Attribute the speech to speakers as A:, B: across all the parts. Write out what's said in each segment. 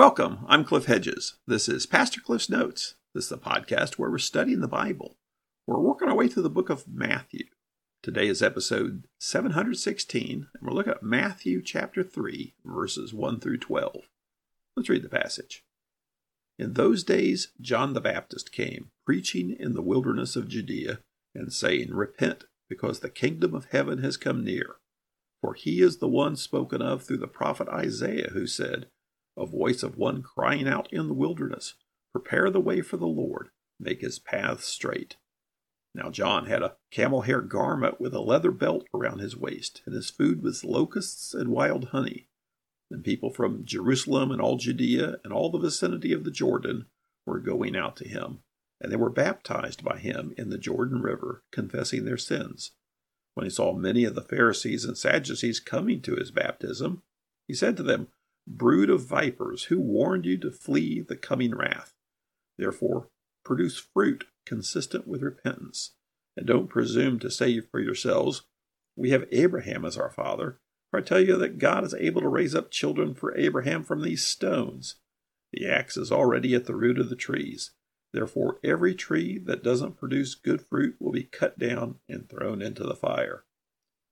A: Welcome. I'm Cliff Hedges. This is Pastor Cliff's Notes. This is the podcast where we're studying the Bible. We're working our way through the book of Matthew. Today is episode 716, and we're looking at Matthew chapter 3, verses 1 through 12. Let's read the passage. In those days, John the Baptist came, preaching in the wilderness of Judea, and saying, Repent, because the kingdom of heaven has come near. For he is the one spoken of through the prophet Isaiah, who said, a voice of one crying out in the wilderness, Prepare the way for the Lord, make his paths straight. Now John had a camel hair garment with a leather belt around his waist, and his food was locusts and wild honey. And people from Jerusalem and all Judea and all the vicinity of the Jordan were going out to him, and they were baptized by him in the Jordan River, confessing their sins. When he saw many of the Pharisees and Sadducees coming to his baptism, he said to them, Brood of vipers, who warned you to flee the coming wrath? Therefore, produce fruit consistent with repentance, and don't presume to say for yourselves, We have Abraham as our father. For I tell you that God is able to raise up children for Abraham from these stones. The axe is already at the root of the trees. Therefore, every tree that doesn't produce good fruit will be cut down and thrown into the fire.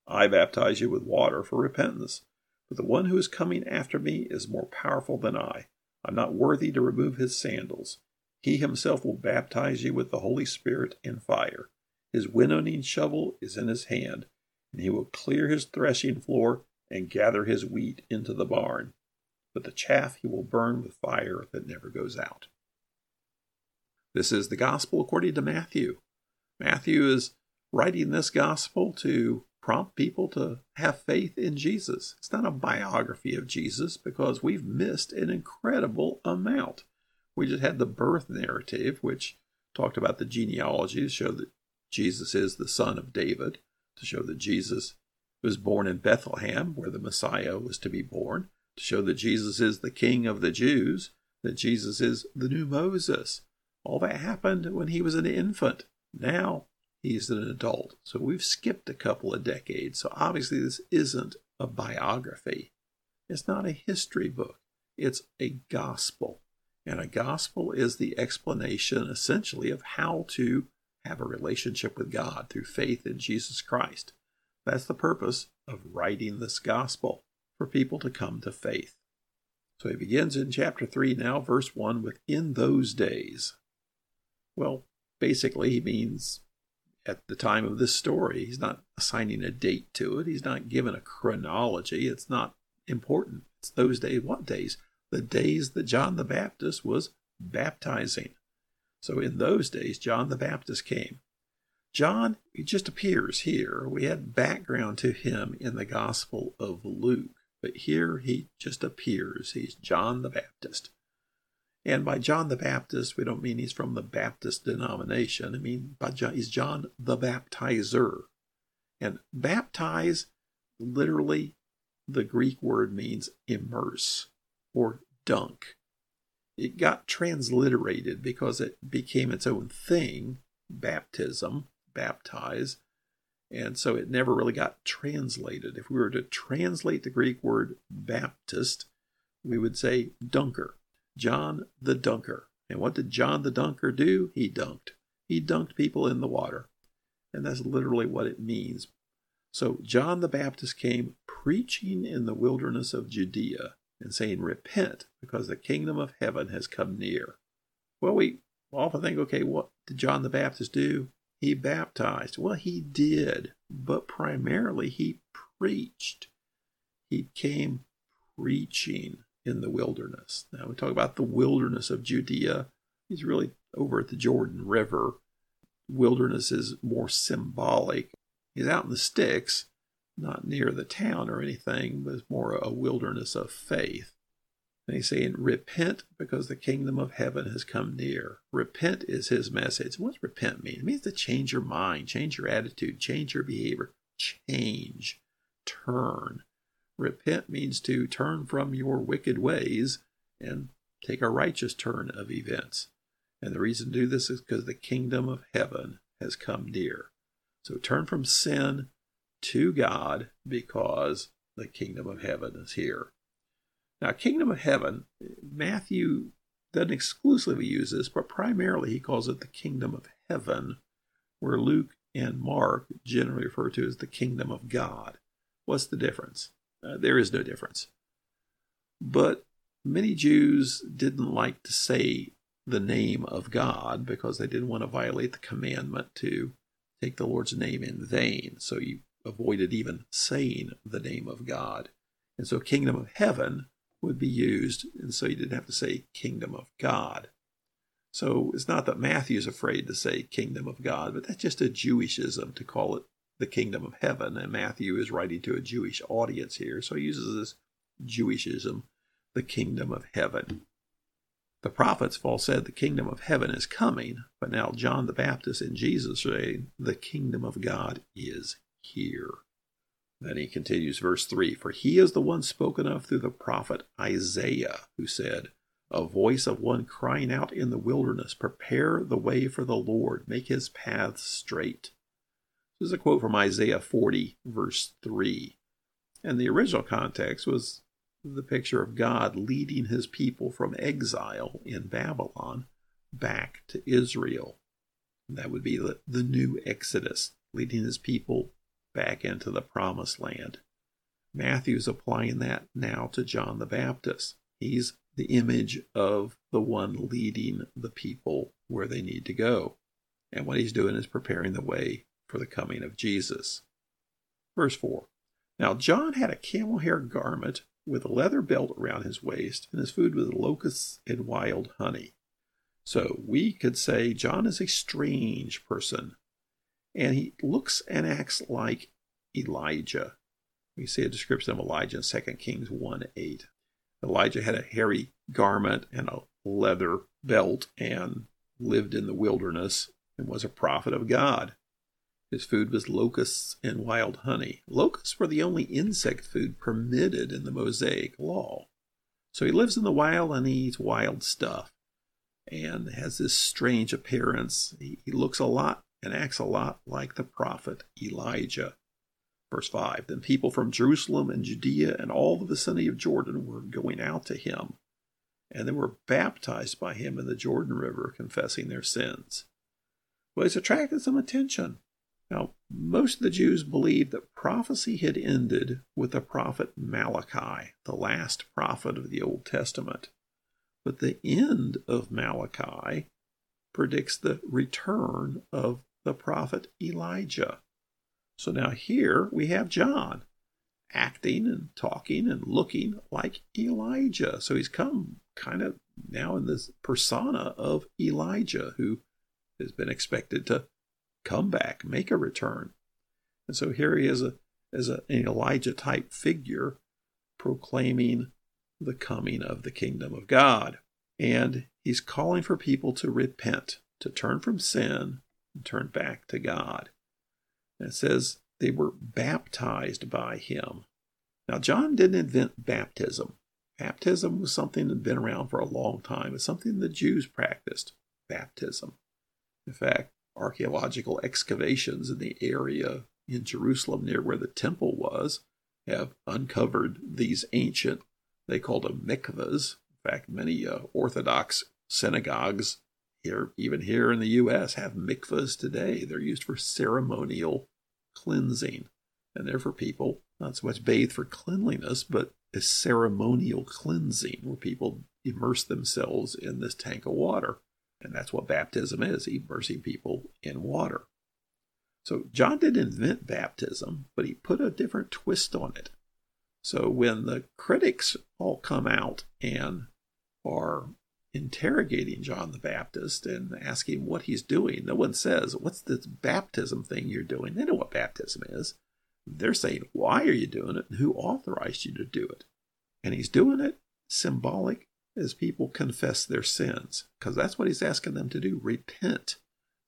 A: I baptize you with water for repentance. But the one who is coming after me is more powerful than I. I'm not worthy to remove his sandals. He himself will baptize you with the Holy Spirit and fire. His winnowing shovel is in his hand, and he will clear his threshing floor and gather his wheat into the barn. But the chaff he will burn with fire that never goes out. This is the gospel according to Matthew. Matthew is writing this gospel to prompt people to have faith in Jesus. It's not a biography of Jesus because we've missed an incredible amount. We just had the birth narrative, which talked about the genealogy to show that Jesus is the son of David, to show that Jesus was born in Bethlehem, where the Messiah was to be born, to show that Jesus is the king of the Jews, that Jesus is the new Moses. All that happened when he was an infant. Now he's an adult. So we've skipped a couple of decades. So obviously, this isn't a biography. It's not a history book. It's a gospel. And a gospel is the explanation, essentially, of how to have a relationship with God through faith in Jesus Christ. That's the purpose of writing this gospel, for people to come to faith. So he begins in chapter 3 now, verse 1, with in those days. Well, basically, he means at the time of this story. He's not assigning a date to it. He's not given a chronology. It's not important. It's those days. What days? The days that John the Baptist was baptizing. So in those days, John the Baptist came. John, he just appears here. We had background to him in the Gospel of Luke, but here he just appears. He's John the Baptist. And by John the Baptist, we don't mean he's from the Baptist denomination. I mean, by John, he's John the Baptizer. And baptize, literally, the Greek word means immerse or dunk. It got transliterated because it became its own thing, baptism, baptize. And so it never really got translated. If we were to translate the Greek word Baptist, we would say dunker. John the Dunker. And what did John the Dunker do? He dunked. He dunked people in the water. And that's literally what it means. So John the Baptist came preaching in the wilderness of Judea and saying, Repent, because the kingdom of heaven has come near. Well, we often think, okay, what did John the Baptist do? He baptized. Well, he did, but primarily he preached. He came preaching in the wilderness. Now, we talk about the wilderness of Judea. He's really over at the Jordan River. Wilderness is more symbolic. He's out in the sticks, not near the town or anything, but it's more a wilderness of faith. And he's saying, Repent because the kingdom of heaven has come near. Repent is his message. What does repent mean? It means to change your mind, change your attitude, change your behavior, change, turn. Repent means to turn from your wicked ways and take a righteous turn of events. And the reason to do this is because the kingdom of heaven has come near. So turn from sin to God because the kingdom of heaven is here. Now, kingdom of heaven, Matthew doesn't exclusively use this, but primarily he calls it the kingdom of heaven, where Luke and Mark generally refer to as the kingdom of God. What's the difference? Uh, there is no difference. But many Jews didn't like to say the name of God because they didn't want to violate the commandment to take the Lord's name in vain. So you avoided even saying the name of God. And so kingdom of heaven would be used, and so you didn't have to say kingdom of God. So it's not that Matthew is afraid to say kingdom of God, but that's just a Jewishism to call it the kingdom of heaven. And Matthew is writing to a Jewish audience here, so he uses this Jewishism, the kingdom of heaven. The prophets all said the kingdom of heaven is coming, but now John the Baptist and Jesus say the kingdom of God is here. Then he continues, verse 3 For he is the one spoken of through the prophet Isaiah, who said, A voice of one crying out in the wilderness, Prepare the way for the Lord, make his paths straight. This is a quote from Isaiah 40, verse 3. And the original context was the picture of God leading his people from exile in Babylon back to Israel. That would be the, the new Exodus, leading his people back into the promised land. Matthew's applying that now to John the Baptist. He's the image of the one leading the people where they need to go. And what he's doing is preparing the way for the coming of Jesus. Verse 4 Now John had a camel hair garment with a leather belt around his waist, and his food was locusts and wild honey. So we could say John is a strange person and he looks and acts like Elijah. We see a description of Elijah in 2 Kings 1 8. Elijah had a hairy garment and a leather belt and lived in the wilderness and was a prophet of God. His food was locusts and wild honey. Locusts were the only insect food permitted in the Mosaic law. So he lives in the wild and he eats wild stuff and has this strange appearance. He, he looks a lot and acts a lot like the prophet Elijah. Verse 5 Then people from Jerusalem and Judea and all the vicinity of Jordan were going out to him, and they were baptized by him in the Jordan River, confessing their sins. Well, he's attracted some attention. Now, most of the Jews believed that prophecy had ended with the prophet Malachi, the last prophet of the Old Testament. But the end of Malachi predicts the return of the prophet Elijah. So now here we have John acting and talking and looking like Elijah. So he's come kind of now in this persona of Elijah, who has been expected to come back, make a return. And so here he is a, as a, an Elijah type figure proclaiming the coming of the kingdom of God. And he's calling for people to repent, to turn from sin, and turn back to God. And it says they were baptized by him. Now, John didn't invent baptism. Baptism was something that had been around for a long time. It's something the Jews practiced, baptism. In fact, archaeological excavations in the area in Jerusalem near where the temple was have uncovered these ancient, they called them mikvahs. In fact, many uh, Orthodox synagogues here, even here in the U.S., have mikvahs today. They're used for ceremonial cleansing, and they're for people not so much bathe for cleanliness, but a ceremonial cleansing where people immerse themselves in this tank of water. And that's what baptism is immersing people in water. So John didn't invent baptism, but he put a different twist on it. So when the critics all come out and are interrogating John the Baptist and asking what he's doing. No one says, What's this baptism thing you're doing? They know what baptism is. They're saying, Why are you doing it? And who authorized you to do it? And he's doing it symbolic as people confess their sins, because that's what he's asking them to do repent.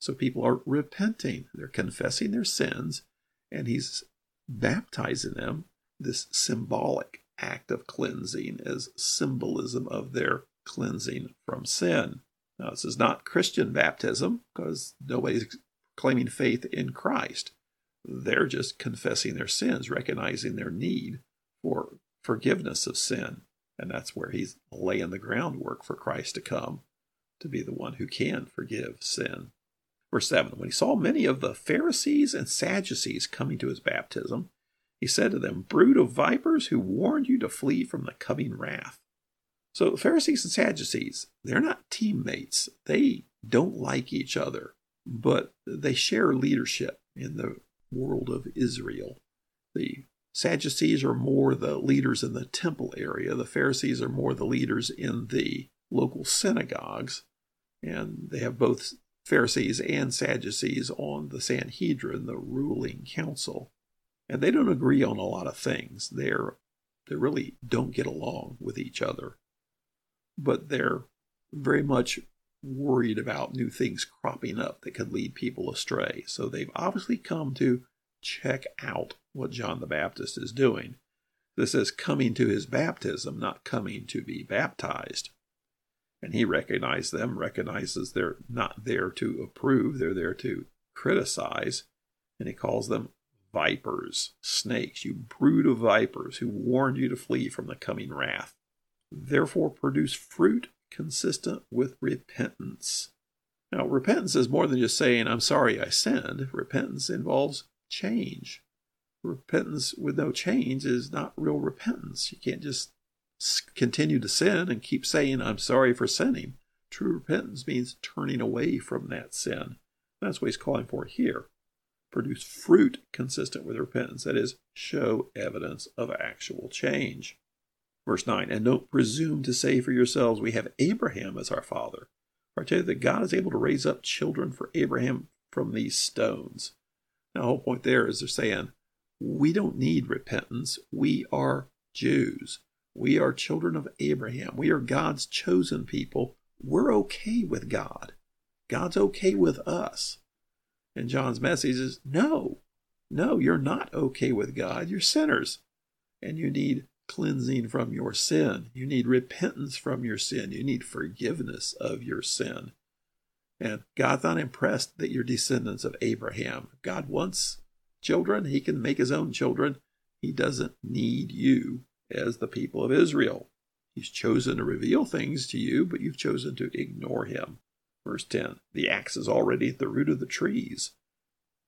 A: So people are repenting, they're confessing their sins, and he's baptizing them, this symbolic act of cleansing as symbolism of their cleansing from sin. Now, this is not Christian baptism because nobody's claiming faith in Christ. They're just confessing their sins, recognizing their need for forgiveness of sin. And that's where he's laying the groundwork for Christ to come to be the one who can forgive sin. Verse 7 When he saw many of the Pharisees and Sadducees coming to his baptism, he said to them, Brood of vipers, who warned you to flee from the coming wrath. So, Pharisees and Sadducees, they're not teammates. They don't like each other, but they share leadership in the world of Israel. The Sadducees are more the leaders in the temple area, the Pharisees are more the leaders in the local synagogues, and they have both Pharisees and Sadducees on the Sanhedrin, the ruling council. And they don't agree on a lot of things. They're they really don't get along with each other. But they're very much worried about new things cropping up that could lead people astray. So they've obviously come to check out what John the Baptist is doing. This is coming to his baptism, not coming to be baptized. And he recognizes them, recognizes they're not there to approve, they're there to criticize. And he calls them vipers, snakes, you brood of vipers who warned you to flee from the coming wrath. Therefore, produce fruit consistent with repentance. Now, repentance is more than just saying, I'm sorry I sinned. Repentance involves change. Repentance with no change is not real repentance. You can't just continue to sin and keep saying, I'm sorry for sinning. True repentance means turning away from that sin. That's what he's calling for here. Produce fruit consistent with repentance, that is, show evidence of actual change. Verse 9, and don't presume to say for yourselves, We have Abraham as our father. For I tell you that God is able to raise up children for Abraham from these stones. Now, the whole point there is they're saying, we don't need repentance. We are Jews. We are children of Abraham. We are God's chosen people. We're okay with God. God's okay with us. And John's message is no, no, you're not okay with God. You're sinners. And you need cleansing from your sin. You need repentance from your sin. You need forgiveness of your sin. And God's not impressed that you're descendants of Abraham. God wants children. He can make his own children. He doesn't need you as the people of Israel. He's chosen to reveal things to you, but you've chosen to ignore him. Verse 10 The axe is already at the root of the trees.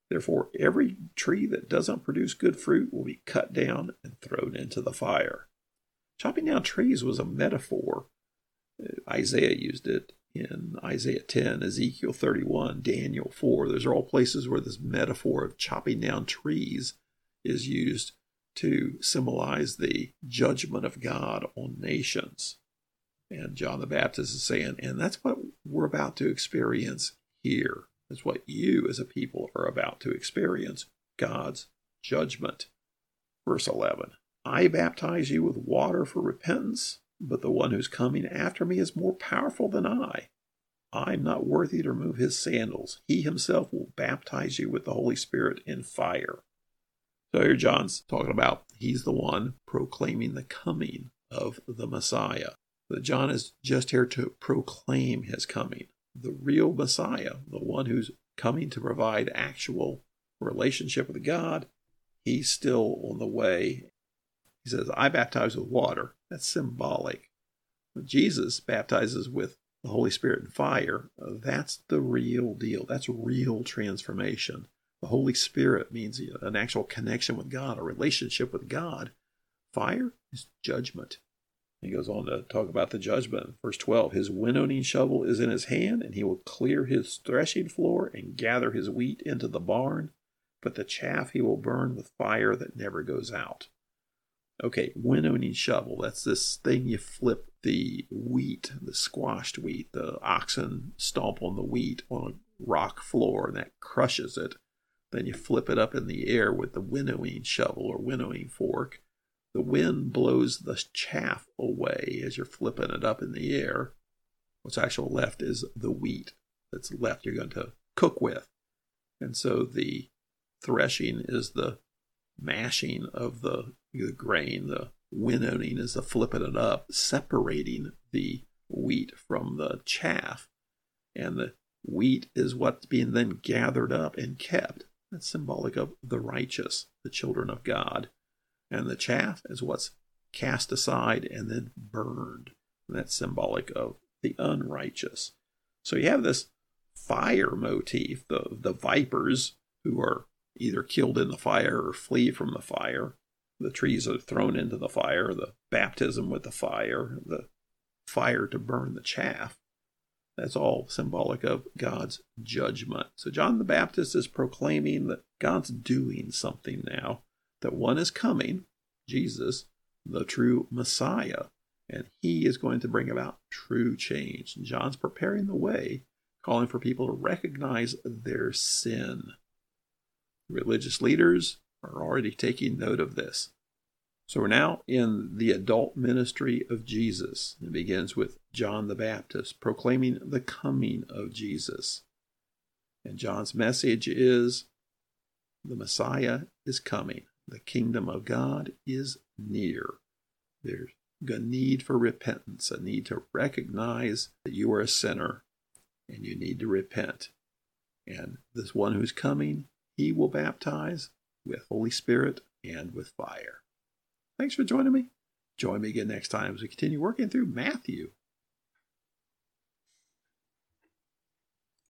A: Therefore, every tree that doesn't produce good fruit will be cut down and thrown into the fire. Chopping down trees was a metaphor. Uh, Isaiah used it in Isaiah 10, Ezekiel 31, Daniel 4. Those are all places where this metaphor of chopping down trees is used to symbolize the judgment of God on nations. And John the Baptist is saying, and that's what we're about to experience here. That's what you as a people are about to experience God's judgment. Verse 11 I baptize you with water for repentance but the one who's coming after me is more powerful than I. I'm not worthy to remove his sandals. He himself will baptize you with the Holy Spirit in fire. So here John's talking about he's the one proclaiming the coming of the Messiah. That John is just here to proclaim his coming. The real Messiah, the one who's coming to provide actual relationship with God, he's still on the way he says, I baptize with water. That's symbolic. But Jesus baptizes with the Holy Spirit and fire. That's the real deal. That's real transformation. The Holy Spirit means an actual connection with God, a relationship with God. Fire is judgment. He goes on to talk about the judgment. Verse 12 His winnowing shovel is in his hand, and he will clear his threshing floor and gather his wheat into the barn, but the chaff he will burn with fire that never goes out. Okay, winnowing shovel. That's this thing you flip the wheat, the squashed wheat. The oxen stomp on the wheat on a rock floor and that crushes it. Then you flip it up in the air with the winnowing shovel or winnowing fork. The wind blows the chaff away as you're flipping it up in the air. What's actually left is the wheat that's left you're going to cook with. And so the threshing is the mashing of the, the grain. The winnowing is the flipping it up, separating the wheat from the chaff. And the wheat is what's being then gathered up and kept. That's symbolic of the righteous, the children of God. And the chaff is what's cast aside, and then burned. And that's symbolic of the unrighteous. So you have this fire motif, the, the vipers who are either killed in the fire or flee from the fire. The trees are thrown into the fire, the baptism with the fire, the fire to burn the chaff. That's all symbolic of God's judgment. So John the Baptist is proclaiming that God's doing something now, that one is coming, Jesus, the true Messiah, and he is going to bring about true change. And John's preparing the way, calling for people to recognize their sin. Religious leaders are already taking note of this. So we're now in the adult ministry of Jesus. It begins with John the Baptist proclaiming the coming of Jesus. And John's message is the Messiah is coming. The kingdom of God is near. There's a need for repentance, a need to recognize that you are a sinner and you need to repent. And this one who's coming, he will baptize with Holy Spirit and with fire. Thanks for joining me. Join me again next time as we continue working through Matthew.